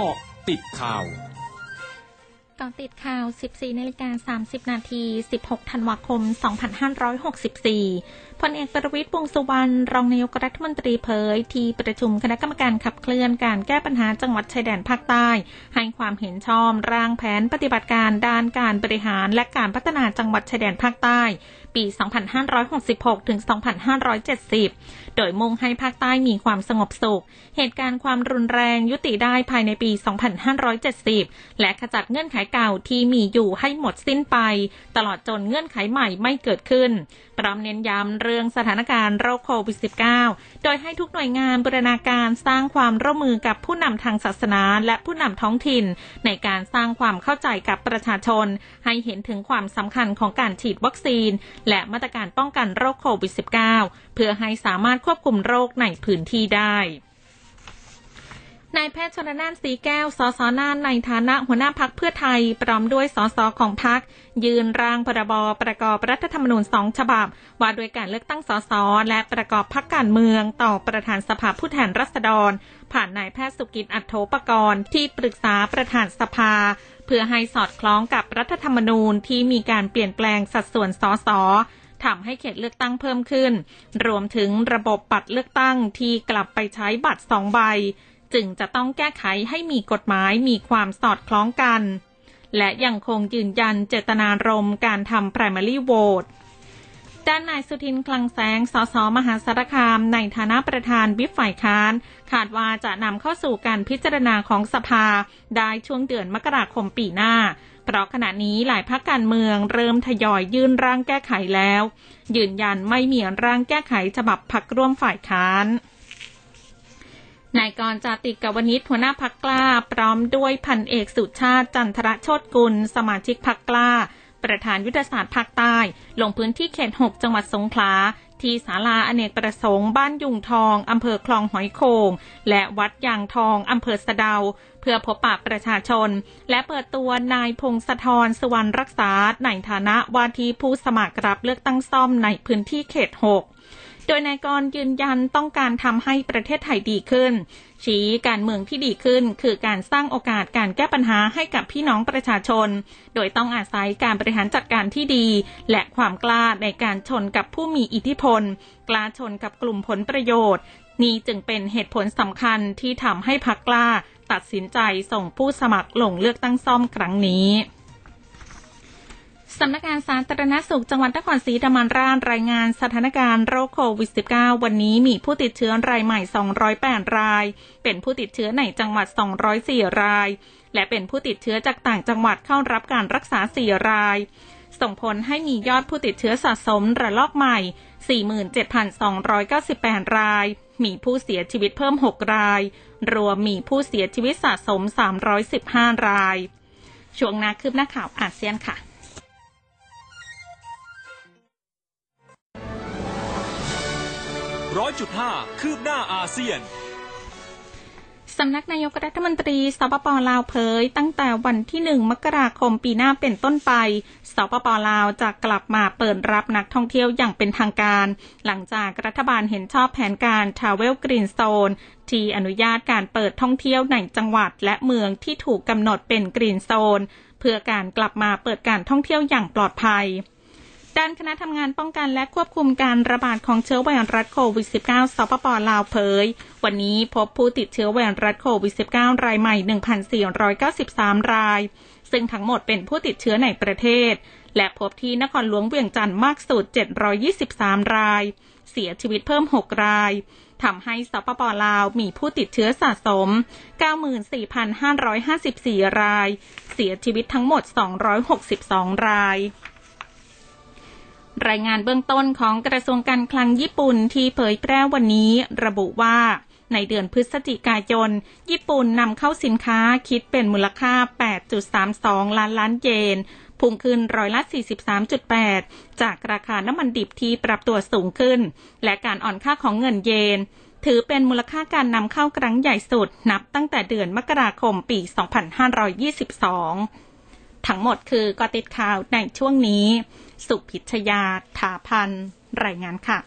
เกาะติดข่าว กาะติดข่าว 14นาฬิกา30 นาที 16 ธันวาคม 2564 พลเอกประวิตรวงสุวรรณ รองนายกรัฐมนตรีเผย ที่ประชุมคณะกรรมการขับเคลื่อนการแก้ปัญหาจังหวัดชายแดนภาคใต้ ให้ความเห็นชอบร่างแผนปฏิบัติการด้านการบริหารและการพัฒนาจังหวัดชายแดนภาคใต้ ปี 2566 ถึง 2570 โดยมุ่งให้ภาคใต้มีความสงบสุข เหตุการณ์ความรุนแรงยุติได้ภายในปี 2570 และขจัดเงื่อนไขเก่าที่มีอยู่ให้หมดสิ้นไป ตลอดจนเงื่อนไขใหม่ไม่เกิดขึ้นพร้อมเน้นย้ำเรื่องสถานการณ์โรคโควิด -19 โดยให้ทุกหน่วยงานบูรณาการสร้างความร่วมมือกับผู้นำทางศาสนาและผู้นำท้องถิ่น ในการสร้างความเข้าใจกับประชาชน ให้เห็นถึงความสำคัญของการฉีดวัคซีน และมาตรการป้องกันโรคโควิด -19 เพื่อให้สามารถควบคุมโรคในพื้นที่ได้ นายแพทย์ชนน่านสีแก้ว สสน่านในฐานะหัวหน้าพักเพื่อไทย พร้อมด้วยสสของพัก ยืนร่างพรบประกอบรัฐธรรมนูญสองฉบับ ว่าด้วยการเลือกตั้งสสและประกอบพักการเมืองต่อประธานสภาผู้แทนรัษฎร ผ่านนายแพทย์สุกิจอัตโธปกรณ์ที่ปรึกษาประธานสภา เพื่อให้สอดคล้องกับรัฐธรรมนูญที่มีการเปลี่ยนแปลงสัดส่วนสสทำให้เขตเลือกตั้งเพิ่มขึ้น รวมถึงระบบบัตรเลือกตั้งที่กลับไปใช้บัตรสองใบ จึงจะต้องแก้ไขให้มีกฎหมายมีความสอดคล้องกัน และยังคงยืนยันเจตนารมณ์การทำ primary vote ด้านนายสุทินคลังแสง สส มหาสารคาม ในฐานะประธานวิปฝ่ายค้าน คาดว่าจะนำเข้าสู่การพิจารณาของสภา ได้ช่วงเดือนมกราคมปีหน้า เพราะขณะนี้หลายพักการเมืองเริ่มทยอยยื่นร่างแก้ไขแล้ว ยืนยันไม่มีร่างแก้ไขฉบับพักร่วมฝ่ายค้าน นายกรจาติกวณิชหัวหน้าพักกล้า พร้อมด้วยพันเอกสุชาติจันทรโชตกุล สมาชิกพักกล้า ประธานยุทธศาสตร์ภาคใต้ ลงพื้นที่เขต 6 จังหวัดสงขลา ที่ศาลาอเนกประสงค์บ้านยุงทอง อำเภอคลองหอยโขงและวัดยางทอง อำเภอสะเดา เพื่อพบปะประชาชน และเปิดตัวนายพงศธรสวรรณรักษาในฐานะวาทีผู้สมัครรับเลือกตั้งซ่อมในพื้นที่เขต 6 โดยนายกรยืนยันต้องการทำให้ประเทศไทยดีขึ้น ชี้การเมืองที่ดีขึ้น คือการสร้างโอกาสการแก้ปัญหาให้กับพี่น้องประชาชน โดยต้องอาศัยการบริหารจัดการที่ดี และความกล้าในการชนกับผู้มีอิทธิพล กล้าชนกับกลุ่มผลประโยชน์ นี่จึงเป็นเหตุผลสำคัญที่ทำให้พักกล้า ตัดสินใจส่งผู้สมัครลงเลือกตั้งซ่อมครั้งนี้ สำนักงานสาธารณสุขจังหวัดนครศรีธรรมราชรายงานสถานการณ์โรคโควิด -19 วันนี้มีผู้ติดเชื้อรายใหม่ 208 ราย เป็นผู้ติดเชื้อในจังหวัด 204 ราย และเป็นผู้ติดเชื้อจากต่างจังหวัดเข้ารับการรักษา 4 ราย ส่งผลให้มียอดผู้ติดเชื้อสะสมระลอกใหม่ 47,298 ราย มีผู้เสียชีวิตเพิ่ม 6 ราย รวมมีผู้เสียชีวิตสะสม 315 ราย ช่วงนาคืบหน้าข่าวอาเซียนค่ะ ร้อยจุดห้าคืบหน้าอาเซียนสำนักนายกรัฐมนตรีสปปลาวเผย ตั้งแต่วันที่หนึ่งมกราคมปีหน้าเป็นต้นไปสปปลาวจะกลับมาเปิดรับนักท่องเที่ยวอย่างเป็นทางการ หลังจากรัฐบาลเห็นชอบแผนการ Travel Green Zone ที่อนุญาตการเปิดท่องเที่ยวในจังหวัดและเมืองที่ถูกกำหนดเป็น Green Zone เพื่อการกลับมาเปิดการท่องเที่ยวอย่างปลอดภัย ด้านคณะทำงานป้องกันและควบคุมการระบาดของเชื้อไวรัสโควิด -19 สปปลาวเผย วันนี้พบผู้ติดเชื้อไวรัสโควิด -19 รายใหม่ 1,493 ราย ซึ่งทั้งหมดเป็นผู้ติดเชื้อในประเทศ และพบที่นครหลวงเวียงจันทร์มากสุด 723 ราย เสียชีวิตเพิ่ม 6 รายทำให้สปปลาวมีผู้ติดเชื้อสะสม 94,554 ราย เสียชีวิตทั้งหมด 262 ราย รายงานเบื้องต้นของกระทรวงการคลังญี่ปุ่นที่เผยแพร่วันนี้ระบุว่า ในเดือนพฤศจิกายน ญี่ปุ่นนำเข้าสินค้าคิดเป็นมูลค่า 8.32 ล้านล้านเยนพุ่งขึ้นร้อยละ 43.8 จากราคาน้ำมันดิบที่ปรับตัวสูงขึ้น และการอ่อนค่าของเงินเยน ถือเป็นมูลค่าการนำเข้าครั้งใหญ่สุดนับตั้งแต่เดือนมกราคมปี 2522 ทั้งหมดคือกอติดข่าวในช่วงนี้ สุพิชยาถาพันรายงานค่ะ